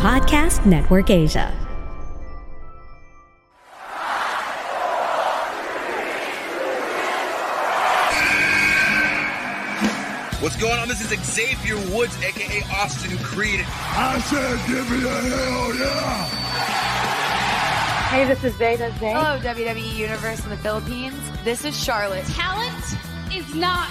Podcast Network Asia. What's going on? This is Xavier Woods, aka Austin Creed. I said, give me a hell yeah! Hey, this is Veda Zane. Hello, WWE Universe in the Philippines. This is Charlotte. Talent is not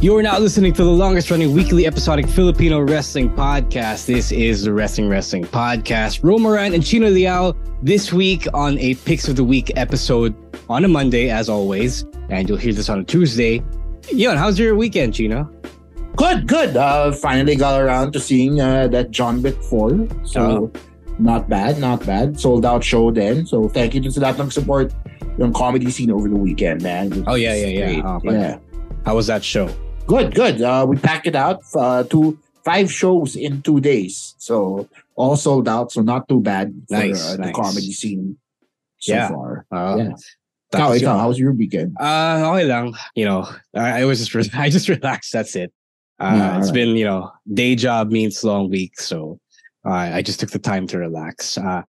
You are now listening to the longest running weekly episodic Filipino wrestling podcast. This is the Wrestling Wrestling Podcast. Romaran and Chino Liao this week on a Picks of the Week episode on a Monday, as always. And you'll hear this on a Tuesday. Yon, how's your weekend, Chino? Good, good. Uh, finally got around to seeing uh, that John Wick 4. So, Oh. not bad, not bad. Sold out show then. So, thank you to sa lahat ng support yung comedy scene over the weekend, man. Oh, yeah, yeah, yeah. Oh, yeah. How was that show? Good, good. Uh, we packed it out uh, to five shows in two days. So, all sold out. So, not too bad for Nice, uh, the comedy scene so Yeah. far. Uh, yeah. Ikaw, Tapos ikaw, how was your weekend? Uh, okay lang. You know, I, I was just re- I just relaxed. That's it. Uh, Yeah, it's alright. been you know day job means long week, so uh, I just took the time to relax. Uh,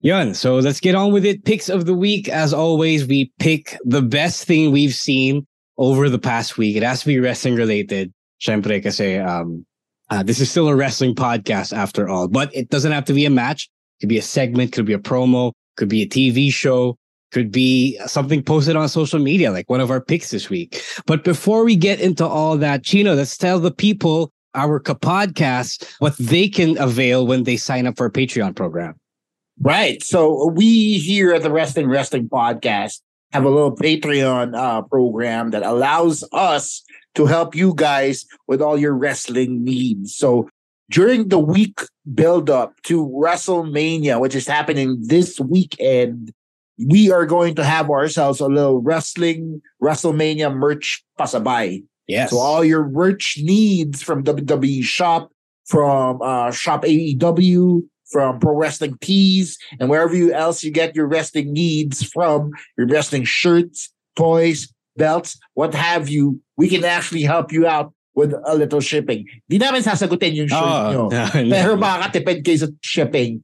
yun. So let's get on with it. Picks of the week, as always, we pick the best thing we've seen over the past week. It has to be wrestling related. Syempre kasi um, uh, this is still a wrestling podcast after all, but it doesn't have to be a match. It could be a segment, could be a promo, could be a TV show, could be something posted on social media, like one of our picks this week. But before we get into all that, Chino, let's tell the people, our podcast, what they can avail when they sign up for a Patreon program. Right. So we here at the Wrestling Wrestling Podcast have a little Patreon uh, program that allows us to help you guys with all your wrestling needs. So during the week build up to WrestleMania, which is happening this weekend, we are going to have ourselves a little wrestling WrestleMania merch pasabay. Yes. So all your merch needs from WWE Shop, from uh, Shop AEW, from Pro Wrestling Tees, and wherever you else you get your wrestling needs from, your wrestling shirts, toys, belts, what have you, we can actually help you out with a little shipping. Di namin sasagutin yung shirt Oh, nyo. no, Pero no. makakatipid kayo sa shipping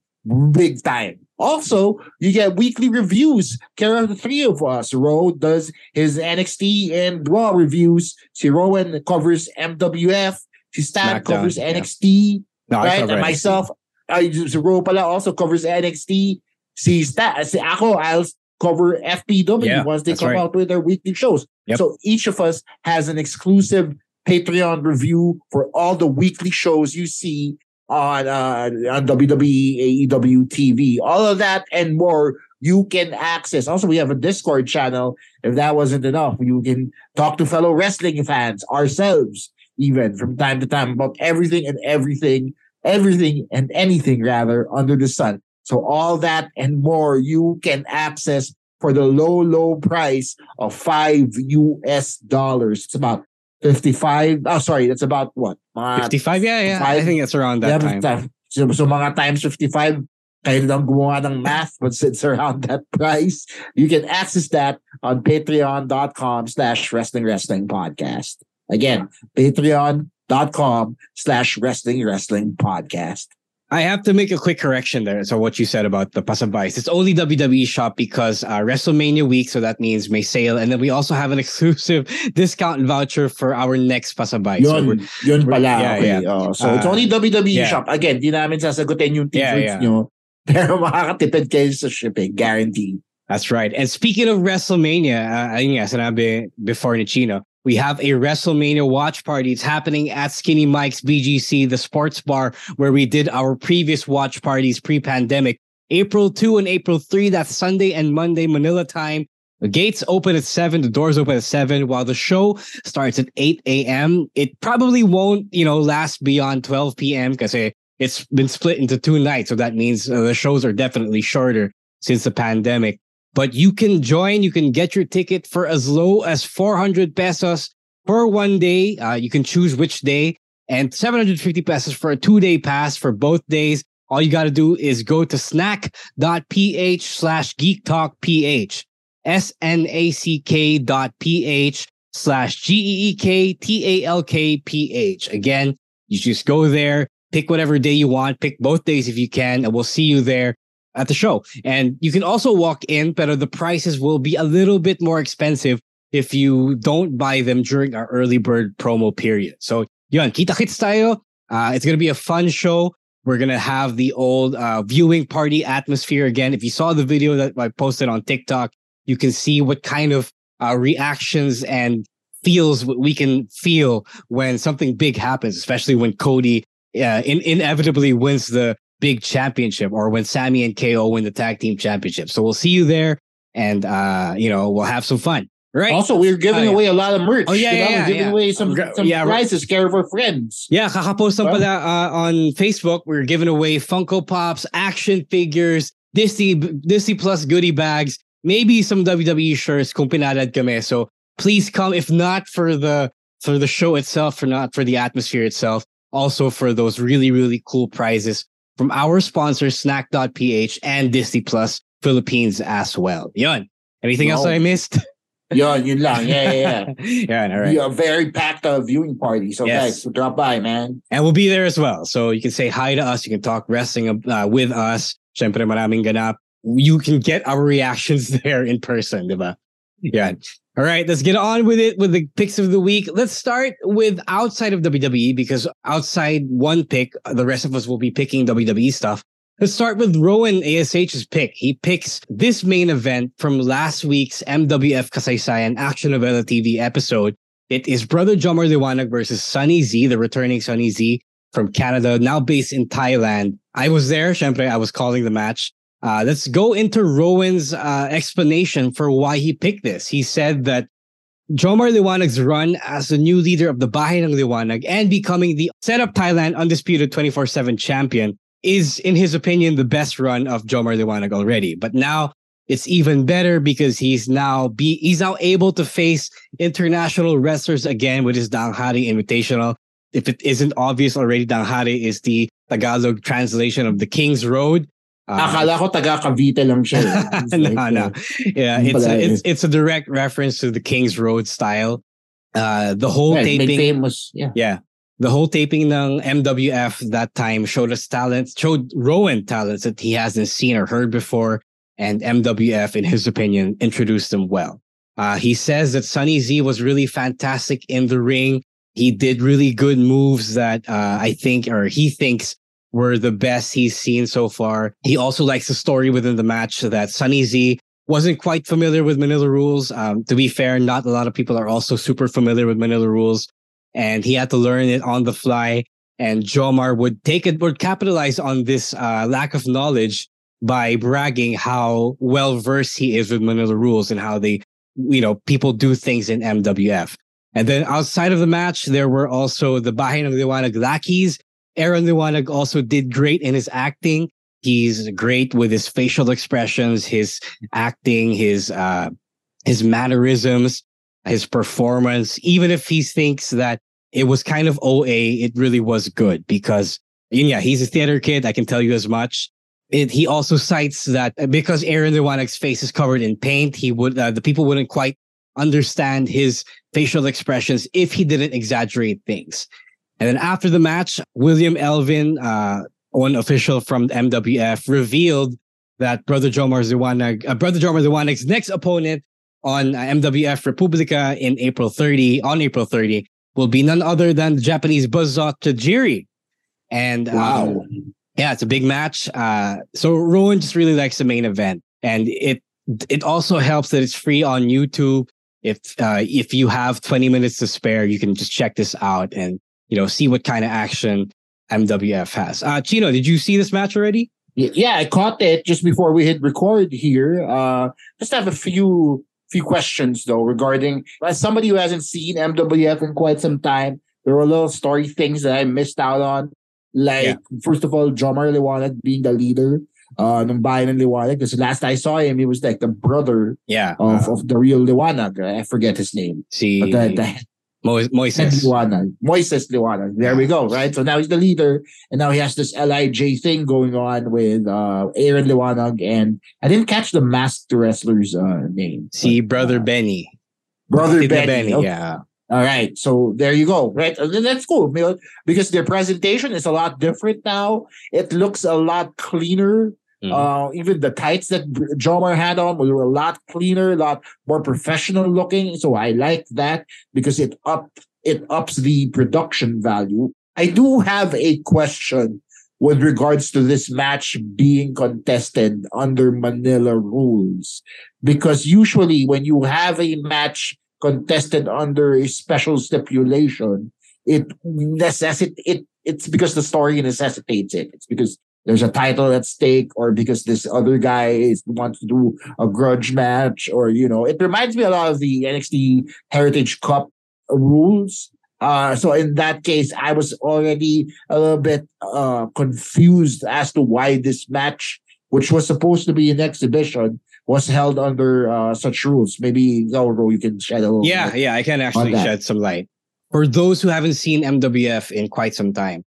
big time. Also, you get weekly reviews. Care of the three of us. Ro does his NXT and Raw reviews. Si Rowen covers MWF. Si Stan SmackDown, covers yeah. NXT. No, right? And NXT. myself, I, si Ro pala also covers NXT. Si Stan, si ako, I'll cover FPW Yeah, once they come right. out with their weekly shows. Yep. So each of us has an exclusive Patreon review for all the weekly shows you see on uh, on WWE, AEW TV. All of that and more you can access. Also, we have a Discord channel. If that wasn't enough, you can talk to fellow wrestling fans, ourselves, even from time to time about everything and everything, everything and anything rather under the sun. So all that and more you can access for the low, low price of five US dollars. It's about 55. Oh, sorry. That's about what? Mga 55? Yeah, yeah. I think it's around that Yeah, time. So, so mga times 55, kayo lang gumawa ng math, but it's around that price. You can access that on patreon.com slash wrestling wrestling podcast. Again, patreon.com slash wrestling wrestling podcast. I have to make a quick correction there. So what you said about the pasabais, it's only WWE shop because uh, WrestleMania week, so that means may sale, and then we also have an exclusive discount voucher for our next pasabay. Yun, so yun pala. yeah, okay. yeah. Oh, so it's Uh, only WWE yeah. shop. Again, di namin sasagutin yung Yeah, t-shirts yeah. nyo. Pero makakatipid kayo sa shipping. Guaranteed. That's right. And speaking of WrestleMania, uh, ayun nga, sinabi before ni Chino, we have a WrestleMania watch party. It's happening at Skinny Mike's BGC, the sports bar where we did our previous watch parties pre-pandemic. April 2 and April 3, that's Sunday and Monday, Manila time. The gates open at 7, the doors open at 7, while the show starts at 8 a.m. It probably won't, you know, last beyond 12 p.m. because it's been split into two nights. So that means uh, the shows are definitely shorter since the pandemic but you can join. You can get your ticket for as low as 400 pesos for one day. Uh, you can choose which day and 750 pesos for a two day pass for both days. All you got to do is go to snack.ph slash geek talk ph, S-N-A-C-K dot ph slash G-E-E-K-T-A-L-K-P-H. Again, you just go there, pick whatever day you want, pick both days if you can, and we'll see you there at the show. And you can also walk in, but the prices will be a little bit more expensive if you don't buy them during our early bird promo period. So, yun, kita kits tayo. Uh, it's going to be a fun show. We're going to have the old uh, viewing party atmosphere again. If you saw the video that I posted on TikTok, you can see what kind of uh, reactions and feels we can feel when something big happens, especially when Cody uh, in- inevitably wins the big championship or when Sammy and KO win the tag team championship. So we'll see you there and uh, you know, we'll have some fun. Right. Also, we're giving Oh, yeah. away a lot of merch. Oh, yeah, yeah, yeah, giving yeah. away some, some yeah, prizes, care of our friends. Yeah, Huh? pala uh, on Facebook. We're giving away Funko Pops, action figures, Disney Disney Plus goodie bags, maybe some WWE shirts kung pinalad kami. So please come. If not for the for the show itself, for not for the atmosphere itself, also for those really really cool prizes from our sponsors Snack.ph and Disney Plus Philippines as well. Yun. Anything else I missed? Yun, yun lang. Yeah, yeah, yeah. yeah, all right. We are very packed uh, viewing party. So Yes. guys, so drop by, man. And we'll be there as well. So you can say hi to us. You can talk wrestling uh, with us. Siyempre maraming ganap. You can get our reactions there in person, diba? Yeah. All right, let's get on with it with the picks of the week. Let's start with outside of WWE because outside one pick, the rest of us will be picking WWE stuff. Let's start with Rowen ASH's pick. He picks this main event from last week's MWF Kasaysayan Action Novela TV episode. It is Brother Jomar Liwanag versus Sunny Z, the returning Sunny Z from Canada, now based in Thailand. I was there, syempre, I was calling the match. Uh, let's go into Rowen's uh, explanation for why he picked this. He said that Jomar Liwanag's run as the new leader of the Bahay ng Liwanag and becoming the set up Thailand undisputed 24-7 champion is, in his opinion, the best run of Jomar Liwanag already. But now it's even better because he's now be he's now able to face international wrestlers again with his Danghari Invitational. If it isn't obvious already, Danghari is the Tagalog translation of the King's Road. Uh, Akala ko taga Cavite lang siya. eh. It's no, like, no. uh, Yeah, it's a, it's it's a direct reference to the King's Road style. Uh, the whole yeah, taping, famous. Yeah. yeah, the whole taping ng MWF that time showed us talents, showed Rowen talents that he hasn't seen or heard before, and MWF, in his opinion, introduced them well. Uh, he says that Sunny Z was really fantastic in the ring. He did really good moves that uh, I think, or he thinks, were the best he's seen so far. He also likes the story within the match that Sunny Z wasn't quite familiar with Manila rules. Um, to be fair, not a lot of people are also super familiar with Manila rules, and he had to learn it on the fly. And Jomar would take it, would capitalize on this uh, lack of knowledge by bragging how well versed he is with Manila rules and how they, you know, people do things in MWF. And then outside of the match, there were also the Bahay ng Liwanag lackeys. Aaron Liwanag also did great in his acting. He's great with his facial expressions, his acting, his uh, his mannerisms, his performance. Even if he thinks that it was kind of OA, it really was good because yeah, he's a theater kid. I can tell you as much. It, he also cites that because Aaron Liwanag's face is covered in paint, he would uh, the people wouldn't quite understand his facial expressions if he didn't exaggerate things. And then after the match, William Elvin uh, one official from MWF revealed that Brother Joe Ziwanag, uh, Brother Jomar Ziwanag's next opponent on uh, MWF Republica in April 30, on April 30, will be none other than the Japanese buzzsaw Tajiri. And wow. Um, yeah, it's a big match. Uh, so Rowen just really likes the main event. And it it also helps that it's free on YouTube. If uh, if you have 20 minutes to spare, you can just check this out and you know see what kind of action MWF has. Uh, Chino, did you see this match already? Yeah, I caught it just before we hit record here. Uh, just have a few few questions though regarding as somebody who hasn't seen MWF in quite some time. There were little story things that I missed out on. Like yeah. first of all, Jomar Liwanag being the leader uh ng bayan ng Liwanag. Because last I saw him, he was like the brother yeah, of, uh, of the real Liwanag. I forget his name. See, the, the, Mo- Moises. Liwanag. Moises Liwanag. There we go, right? So now he's the leader, and now he has this LIJ thing going on with uh Aaron Liwanag, and I didn't catch the masked wrestler's uh name. See, but, Brother uh, Benny. Brother Benny. Benny okay. Yeah. All right, so there you go. Right, that's cool because their presentation is a lot different now. It looks a lot cleaner. Mm-hmm. Uh, even the tights that Jomar had on were a lot cleaner, a lot more professional looking. So I like that because it up it ups the production value. I do have a question with regards to this match being contested under Manila rules, because usually when you have a match contested under a special stipulation, it necessit it it's because the story necessitates it. It's because there's a title at stake, or because this other guy is, wants to do a grudge match, or you know, it reminds me a lot of the NXT Heritage Cup rules. Uh, so in that case, I was already a little bit uh, confused as to why this match, which was supposed to be an exhibition, was held under uh, such rules. Maybe Lauro, you can shed a little. Yeah, yeah, I can actually shed some light. For those who haven't seen MWF in quite some time,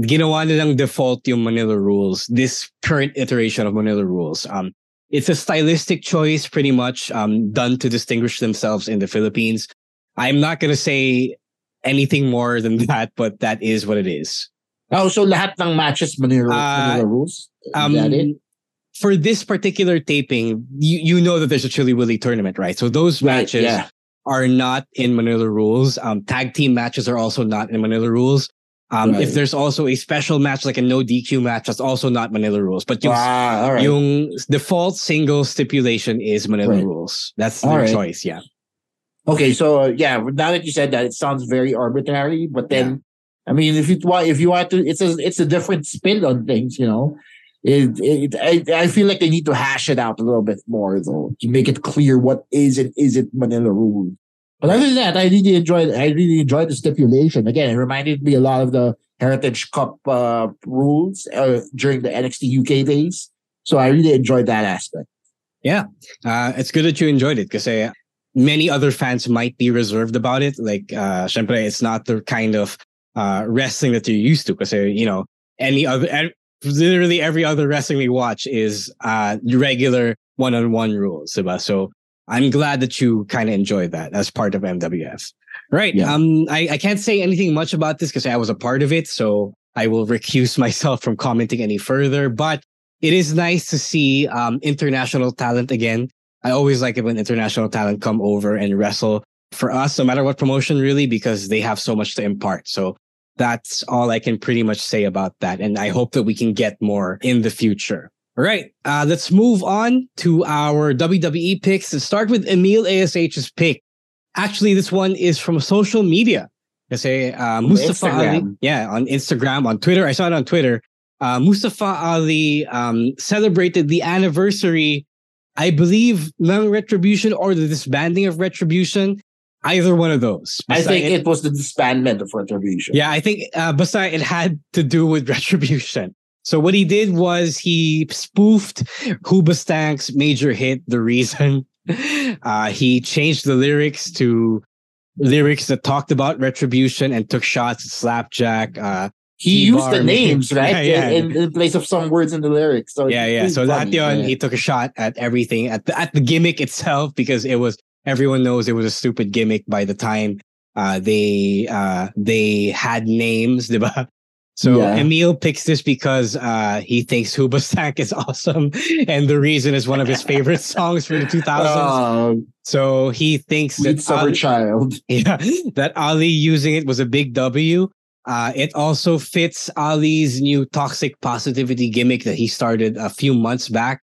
ginawa nilang default yung Manila rules. This current iteration of Manila rules. Um, it's a stylistic choice, pretty much, um, done to distinguish themselves in the Philippines. I'm not gonna say anything more than that, but that is what it is. Oh, so lahat ng matches Manila, uh, Manila rules? Um, that it? for this particular taping, you, you know that there's a Chili Willy tournament, right? So those right, matches yeah. are not in Manila rules. Um, tag team matches are also not in Manila rules. Um, right. If there's also a special match, like a no DQ match, that's also not Manila rules. But yung, ah, right. yung default single stipulation is Manila rules. That's their choice. Yeah. Okay, so uh, yeah, now that you said that, it sounds very arbitrary. But then, yeah. I mean, if you want, if you want to, it's a it's a different spin on things, you know it, it, I, I feel like they need to hash it out a little bit more though to make it clear what is and isn't Manila rule. But other than that, I really enjoyed. I really enjoyed the stipulation. Again, it reminded me a lot of the Heritage Cup uh, rules uh, during the NXT UK days. So I really enjoyed that aspect. Yeah, uh, it's good that you enjoyed it because uh, many other fans might be reserved about it. Like, uh, it's not the kind of uh, wrestling that you're used to because uh, you know any other literally every other wrestling we watch is regular one-on-one rules, Siba. So I'm glad that you kind of enjoyed that as part of MWF. Right. Yeah. Um, I, I can't say anything much about this because I was a part of it, so I will recuse myself from commenting any further. But it is nice to see um, international talent again. I always like it when international talent come over and wrestle for us, no matter what promotion, really, because they have so much to impart. So that's all I can pretty much say about that. And I hope that we can get more in the future. All right, uh, let's move on to our WWE picks and start with Emile ASH's pick. Actually, this one is from social media. I say uh, Mustafa Instagram. Ali. Yeah, on Instagram, on Twitter. I saw it on Twitter. Uh, Mustafa Ali um, celebrated the anniversary, I believe, Long Retribution or the disbanding of Retribution either one of those. I think it, it, was the disbandment of Retribution. Yeah, I think uh, besides it had to do with Retribution. So what he did was he spoofed Hoobastank's major hit, The Reason. Uh, he changed the lyrics to lyrics that talked about Retribution and took shots at Slapjack. Uh, he used the names, right? Yeah, yeah. In, in, place of some words in the lyrics. So yeah, yeah. So funny. that yeah. he took a shot at everything, at the, at the gimmick itself, because it was everyone knows it was a stupid gimmick by the time uh, they uh, they had names, diba? So Yeah. Emile picks this because uh, he thinks Hoobastank is awesome, and the reason is one of his favorite songs from the 2000s. Uh, so he thinks that summer Ali, child. yeah, that Ali using it was a big W. Uh, it also fits Ali's new toxic positivity gimmick that he started a few months back.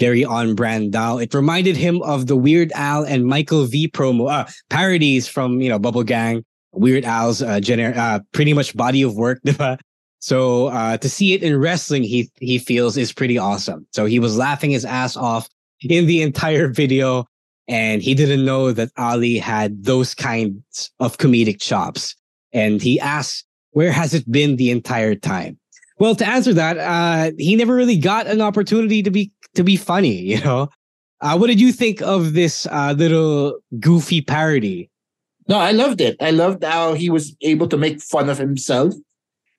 Very on brand now. It reminded him of the Weird Al and Michael V promo uh, parodies from you know Bubble Gang, Weird Al's uh, gener- uh, pretty much body of work. So uh, to see it in wrestling, he he feels is pretty awesome. So he was laughing his ass off in the entire video, and he didn't know that Ali had those kinds of comedic chops. And he asked, "Where has it been the entire time?" Well, to answer that, uh, he never really got an opportunity to be to be funny. You know, uh, what did you think of this uh, little goofy parody? No, I loved it. I loved how he was able to make fun of himself,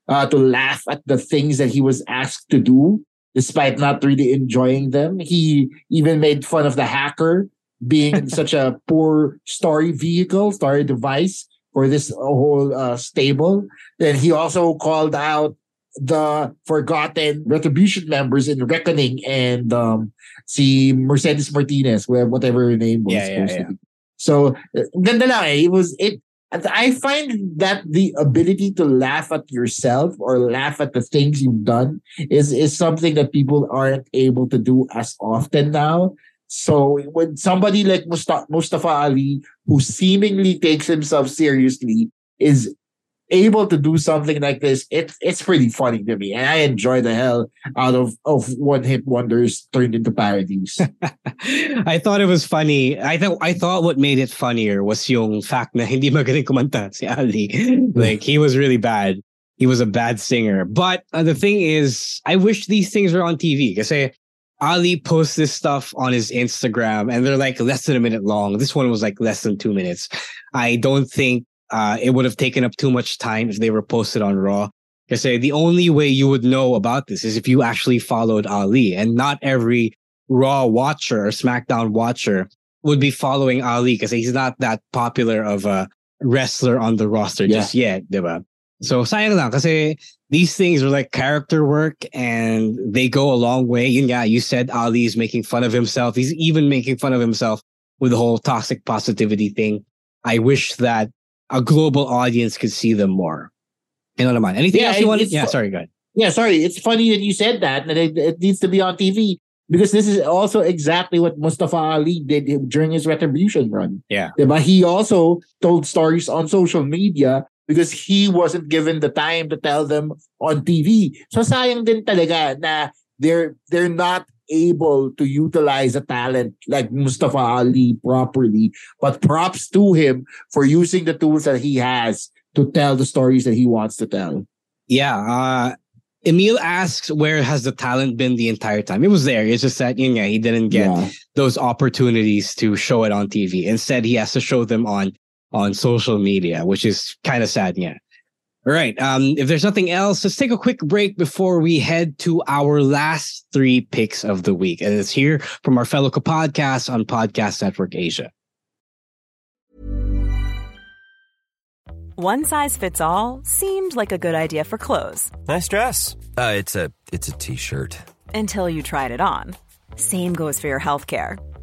uh, to laugh at the things that he was asked to do, despite not really enjoying them. He even made fun of the hacker being such a poor story vehicle, story device for this whole uh, stable. Then he also called out the forgotten retribution members in Reckoning and um, see Mercedes Martinez, whatever her name was. Yeah, yeah, supposed to yeah. be. So uh, ganda lang eh. It was it. I find that the ability to laugh at yourself or laugh at the things you've done is is something that people aren't able to do as often now. So when somebody like Mustafa Ali, who seemingly takes himself seriously, is able to do something like this, it's it's pretty funny to me, and I enjoy the hell out of of one hit wonders turned into parodies. I thought it was funny. I thought I thought what made it funnier was yung fact na hindi magaling kumanta si Ali. like he was really bad. He was a bad singer. But uh, the thing is, I wish these things were on TV. Kasi Ali posts this stuff on his Instagram and they're like less than a minute long. This one was like less than two minutes. I don't think uh, it would have taken up too much time if they were posted on Raw. Because the only way you would know about this is if you actually followed Ali, and not every Raw watcher or SmackDown watcher would be following Ali because he's not that popular of a wrestler on the roster Yeah. just yet, diba? So sayang lang kasi these things are like character work and they go a long way. Yun nga, you said Ali is making fun of himself. He's even making fun of himself with the whole toxic positivity thing. I wish that a global audience could see them more. You know naman. Anything Yeah, else you it- want? Yeah, sorry, go ahead. Yeah, sorry. It's funny that you said that, and it, it needs to be on TV because this is also exactly what Mustafa Ali did during his retribution run. Yeah. But he also told stories on social media because he wasn't given the time to tell them on TV. So sayang din talaga na they're they're not able to utilize a talent like Mustafa Ali properly. But props to him for using the tools that he has to tell the stories that he wants to tell. Yeah. Uh, Emile asks, where has the talent been the entire time? It was there. It's just that you know, he didn't get Yeah. those opportunities to show it on TV. Instead, he has to show them on on social media, which is kind of sad. Yeah. All right. Um, if there's nothing else, let's take a quick break before we head to our last three picks of the week. And it's here from our fellow podcasts on Podcast Network Asia. One size fits all seemed like a good idea for clothes Nice dress. Uh, it's a it's a t-shirt. until you tried it on. Same goes for your healthcare.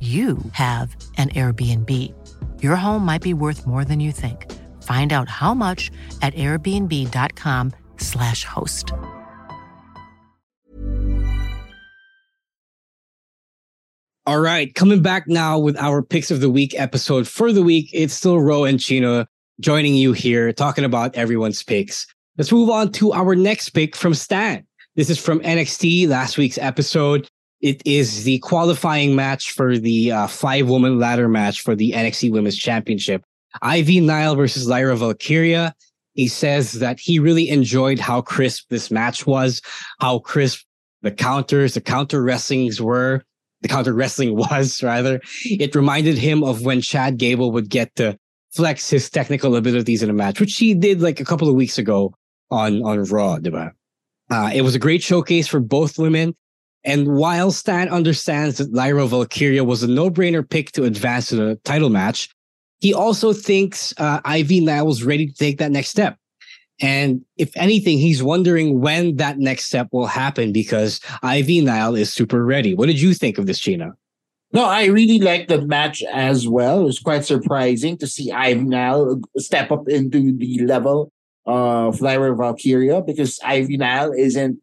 you have an Airbnb. Your home might be worth more than you think. Find out how much at airbnb.com/slash host. All right, coming back now with our picks of the week episode for the week. It's still Ro and Chino joining you here, talking about everyone's picks. Let's move on to our next pick from Stan. This is from NXT, last week's episode. It is the qualifying match for the uh, five woman ladder match for the NXT Women's Championship. Ivy Nile versus Lyra Valkyria. He says that he really enjoyed how crisp this match was, how crisp the counters, the counter wrestlings were, the counter wrestling was rather. It reminded him of when Chad Gable would get to flex his technical abilities in a match, which he did like a couple of weeks ago on on Raw, diba? Uh, it was a great showcase for both women. And while Stan understands that Lyra Valkyria was a no-brainer pick to advance to the title match, he also thinks uh, Ivy Nile was ready to take that next step. And if anything, he's wondering when that next step will happen because Ivy Nile is super ready. What did you think of this, Gina? No, I really liked the match as well. It was quite surprising to see Ivy Nile step up into the level of Lyra Valkyria because Ivy Nile isn't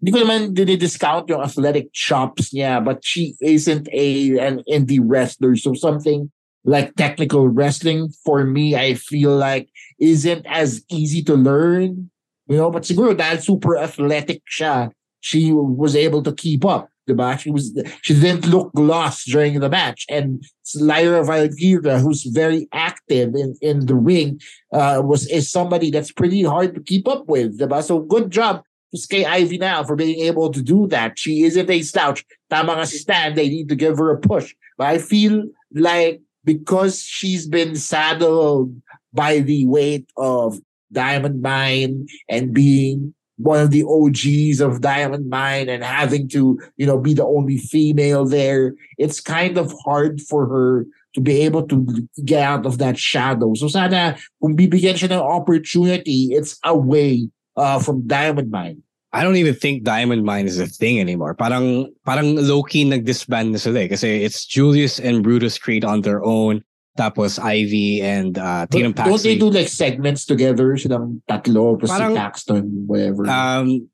hindi ko naman discount yung athletic chops niya, but she isn't a an indie wrestler. So something like technical wrestling for me, I feel like isn't as easy to learn. You know, but siguro dahil super athletic siya, she was able to keep up. Diba? She was she didn't look lost during the match. And Lyra Valkyria, who's very active in, in the ring, uh, was is somebody that's pretty hard to keep up with. Diba? So good job to Sky Ivy now for being able to do that. She isn't a slouch. Tama nga Stan, they need to give her a push. But I feel like because she's been saddled by the weight of Diamond Mine and being one of the OGs of Diamond Mine and having to, you know, be the only female there, it's kind of hard for her to be able to get out of that shadow. So sana kung bibigyan siya ng opportunity, it's away uh, from Diamond Mine. I don't even think Diamond Mine is a thing anymore. Parang parang low-key nag-disband na sila eh. Kasi it's Julius and Brutus Creed on their own. Tapos Ivy and uh, Tatum Paxley. Don't they do like segments together? Silang tatlo, parang, si Paxton, whatever. Um,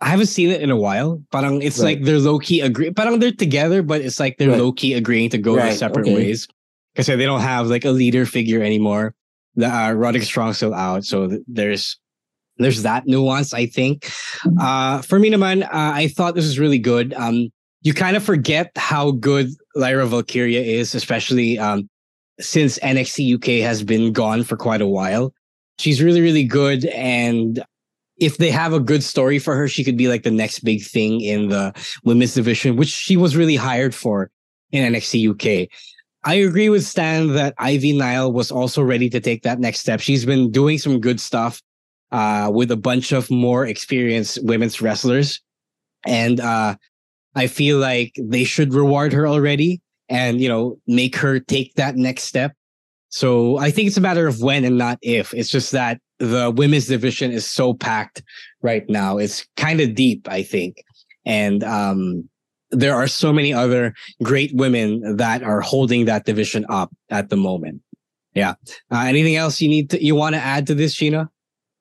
I haven't seen it in a while. Parang it's right. like they're low key agree. Parang they're together, but it's like they're right. low key agreeing to go right. their separate okay. ways. Because they don't have like a leader figure anymore. The uh, Roderick Strong still out, so th- there's there's that nuance. I think. Mm-hmm. Uh, for me, naman, uh, I thought this was really good. Um, you kind of forget how good Lyra Valkyria is, especially um, since NXT UK has been gone for quite a while. She's really, really good. And if they have a good story for her, she could be like the next big thing in the women's division, which she was really hired for in NXT UK. I agree with Stan that Ivy Nile was also ready to take that next step. She's been doing some good stuff uh, with a bunch of more experienced women's wrestlers. And uh, I feel like they should reward her already and you know make her take that next step. So I think it's a matter of when and not if. It's just that the women's division is so packed right now. It's kind of deep, I think, and um, there are so many other great women that are holding that division up at the moment. Yeah. Uh, anything else you need to you want to add to this, Sheena?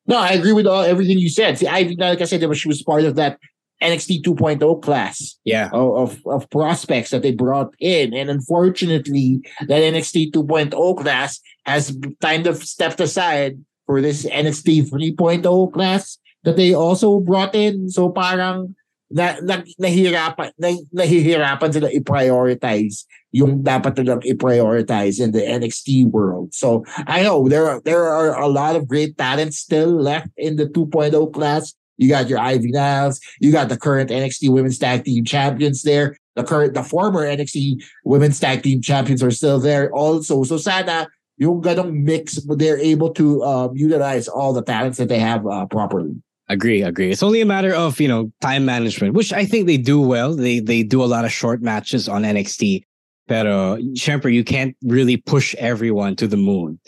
No, I agree with all everything you said. See, I like I said, she was part of that NXT 2.0 class yeah. of, of prospects that they brought in. And unfortunately, that NXT 2.0 class has kind of stepped aside for this NXT 3.0 class that they also brought in. So parang na, na, nahihirapan, na, nahihirapan sila i-prioritize yung dapat nilang i-prioritize in the NXT world. So I know there are, there are a lot of great talents still left in the 2.0 class you got your Ivy Niles. You got the current NXT Women's Tag Team Champions there. The current, the former NXT Women's Tag Team Champions are still there also. So sana yung ganong mix, they're able to um, utilize all the talents that they have uh, properly. Agree, agree. It's only a matter of you know time management, which I think they do well. They they do a lot of short matches on NXT. Pero, syempre, you can't really push everyone to the moon.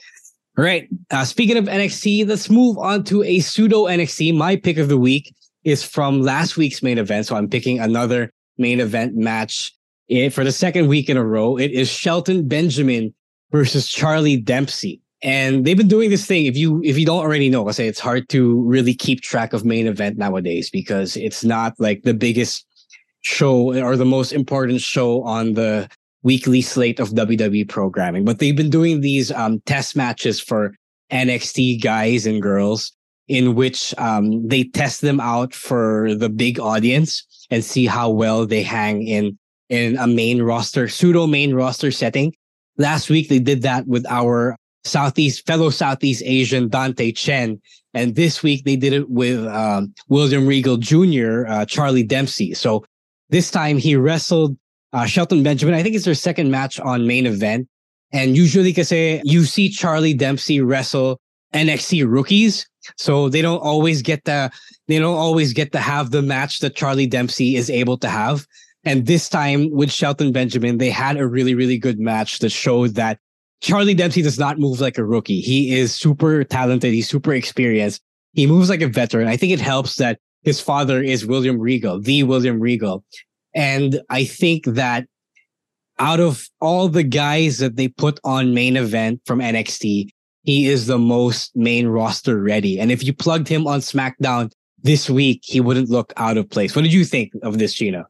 All right. Uh, speaking of NXT, let's move on to a pseudo NXT. My pick of the week is from last week's main event. So I'm picking another main event match for the second week in a row. It is Shelton Benjamin versus Charlie Dempsey. And they've been doing this thing. If you if you don't already know, I say it's hard to really keep track of main event nowadays because it's not like the biggest show or the most important show on the weekly slate of WWE programming. But they've been doing these um, test matches for NXT guys and girls in which um, they test them out for the big audience and see how well they hang in in a main roster, pseudo main roster setting. Last week they did that with our Southeast fellow Southeast Asian Dante Chen, and this week they did it with um, William Regal Jr., uh, Charlie Dempsey. So this time he wrestled uh, Shelton Benjamin. I think it's their second match on main event. And usually, kasi you see Charlie Dempsey wrestle NXT rookies, so they don't always get the they don't always get to have the match that Charlie Dempsey is able to have. And this time with Shelton Benjamin, they had a really really good match that showed that Charlie Dempsey does not move like a rookie. He is super talented. He's super experienced. He moves like a veteran. I think it helps that his father is William Regal, the William Regal. And I think that out of all the guys that they put on main event from NXT, he is the most main roster ready. And if you plugged him on SmackDown this week, he wouldn't look out of place. What did you think of this, Gina?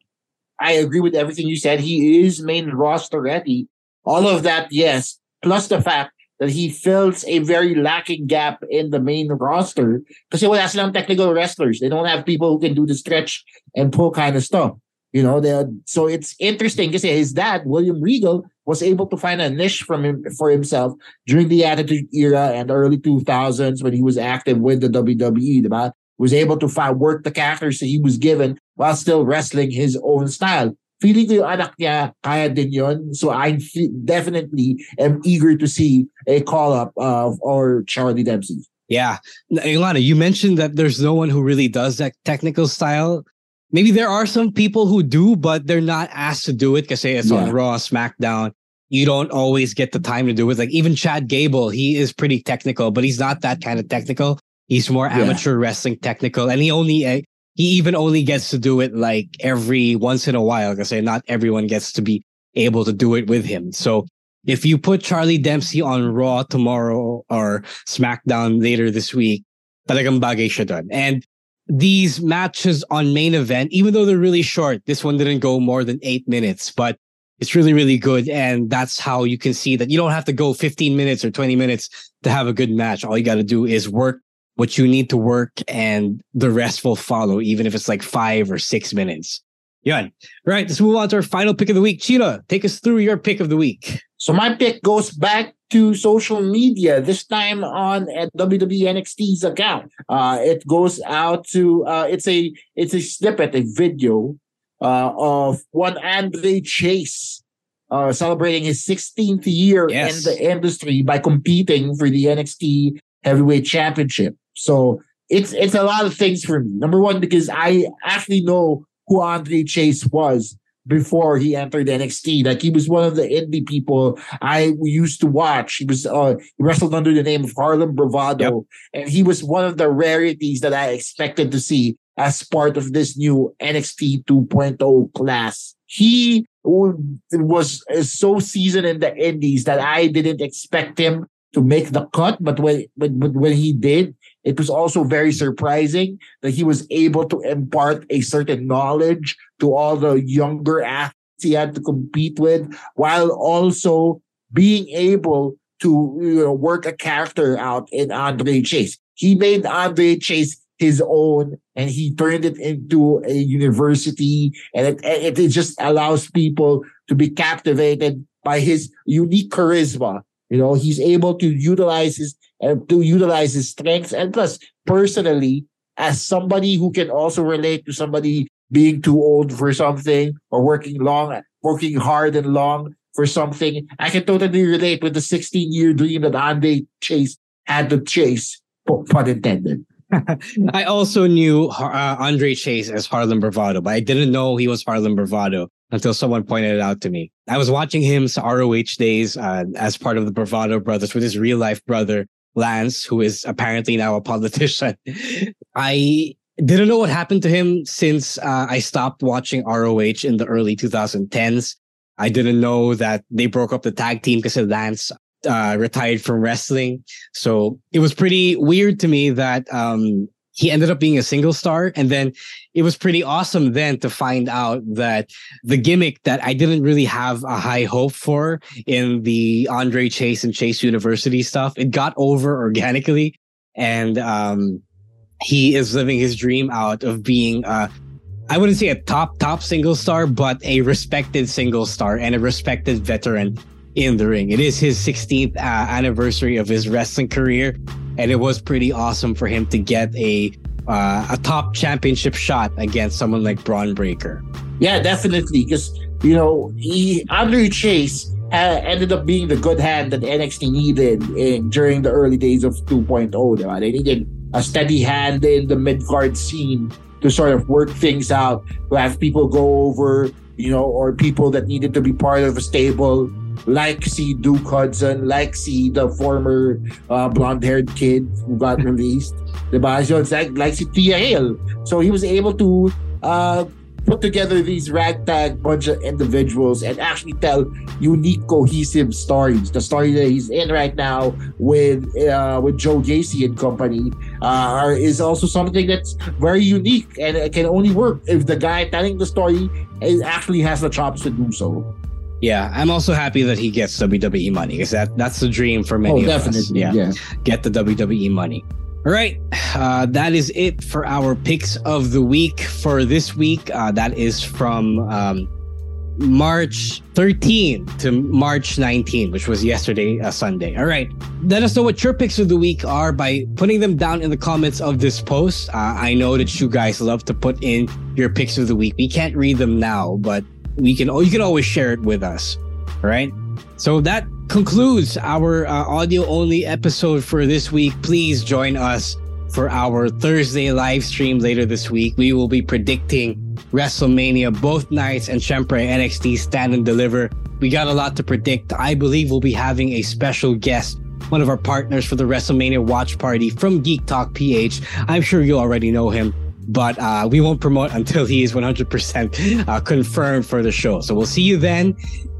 I agree with everything you said. He is main roster ready. All of that, yes. Plus the fact that he fills a very lacking gap in the main roster. Kasi wala silang technical wrestlers. They don't have people who can do the stretch and pull kind of stuff. You know, they so it's interesting because his dad, William Regal, was able to find a niche from him for himself during the Attitude Era and early 2000s when he was active with the WWE. Diba? Was able to find work the characters that he was given while still wrestling his own style. Feeling ko yung anak niya, kaya din yun. So I definitely am eager to see a call-up of or Charlie Dempsey. Yeah. Ilana, you mentioned that there's no one who really does that technical style maybe there are some people who do, but they're not asked to do it because say it's yeah. on Raw, SmackDown. You don't always get the time to do it. Like even Chad Gable, he is pretty technical, but he's not that kind of technical. He's more amateur yeah. wrestling technical, and he only uh, he even only gets to do it like every once in a while. I say, not everyone gets to be able to do it with him. So if you put Charlie Dempsey on Raw tomorrow or SmackDown later this week, talagang bagay siya dun. And these matches on main event, even though they're really short, this one didn't go more than eight minutes, but it's really, really good. And that's how you can see that you don't have to go 15 minutes or 20 minutes to have a good match. All you got to do is work what you need to work and the rest will follow, even if it's like five or six minutes. Yeah. Right. Let's move on to our final pick of the week. Cheetah, take us through your pick of the week. So my pick goes back to social media, this time on at WWE NXT's account. Uh, it goes out to uh, it's a it's a snippet, a video uh, of one Andre Chase uh, celebrating his 16th year yes. in the industry by competing for the NXT Heavyweight Championship. So it's it's a lot of things for me. Number one, because I actually know who Andre Chase was before he entered NXT. Like he was one of the indie people I used to watch. He was uh, he wrestled under the name of Harlem Bravado, yep. and he was one of the rarities that I expected to see as part of this new NXT 2.0 class. He was so seasoned in the indies that I didn't expect him to make the cut, but when but, but when he did, it was also very surprising that he was able to impart a certain knowledge to all the younger athletes he had to compete with, while also being able to you know, work a character out in Andre Chase. He made Andre Chase his own and he turned it into a university and it, it, it just allows people to be captivated by his unique charisma. You know, he's able to utilize his and to utilize his strengths. And plus, personally, as somebody who can also relate to somebody being too old for something or working long, working hard and long for something, I can totally relate with the 16 year dream that Andre Chase had to chase, pun intended. I also knew uh, Andre Chase as Harlem Bravado, but I didn't know he was Harlem Bravado until someone pointed it out to me. I was watching him ROH days uh, as part of the Bravado Brothers with his real life brother, Lance, who is apparently now a politician. I didn't know what happened to him since uh, I stopped watching ROH in the early 2010s. I didn't know that they broke up the tag team because Lance uh, retired from wrestling. So it was pretty weird to me that um, he ended up being a single star. And then it was pretty awesome then to find out that the gimmick that I didn't really have a high hope for in the Andre Chase and Chase University stuff, it got over organically. And um, he is living his dream out of being uh, I wouldn't say a top top single star, but a respected single star and a respected veteran in the ring. It is his 16th uh, anniversary of his wrestling career, and it was pretty awesome for him to get a uh, a top championship shot against someone like Bron Breakker. Yeah, definitely, because you know he Andre Chase uh, ended up being the good hand that NXT needed in during the early days of 2.0. Diba? They needed a steady hand in the mid card scene to sort of work things out, to have people go over, you know, or people that needed to be part of a stable, like see Duke Hudson, like see the former uh, blonde-haired kid who got released. Diba? So it's like, like see Thea Hale. So he was able to uh, put together these ragtag bunch of individuals and actually tell unique, cohesive stories. The story that he's in right now with uh, with Joe Gacy and company uh, is also something that's very unique and it can only work if the guy telling the story actually has the chops to do so. Yeah, I'm also happy that he gets WWE money because that that's the dream for many oh, of definitely, us. Yeah, yeah, get the WWE money. All right, uh, that is it for our picks of the week for this week. Uh, that is from um, March 13 to March 19, which was yesterday, uh, Sunday. All right, let us know what your picks of the week are by putting them down in the comments of this post. Uh, I know that you guys love to put in your picks of the week. We can't read them now, but we can. You can always share it with us. right? So that concludes our uh, audio only episode for this week. Please join us for our Thursday live stream later this week. We will be predicting WrestleMania both nights and Shempre NXT Stand and Deliver. We got a lot to predict. I believe we'll be having a special guest, one of our partners for the WrestleMania watch party from Geek Talk PH. I'm sure you already know him, but uh, we won't promote until he is 100% uh, confirmed for the show. So we'll see you then.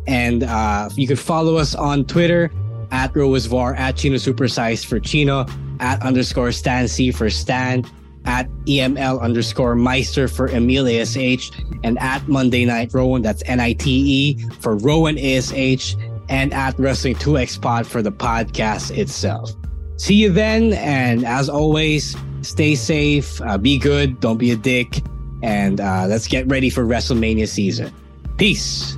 And uh, you can follow us on Twitter at Roiswar, at Chino Supersize for Chino, at underscore Stan Sy for Stan, at EML underscore Meister for Emile ASH, and at Monday Night Rowen, that's N I T E for Rowen ASH, and at Wrestling 2X Pod for the podcast itself. See you then, and as always, stay safe, uh, be good, don't be a dick, and uh, let's get ready for WrestleMania season. Peace.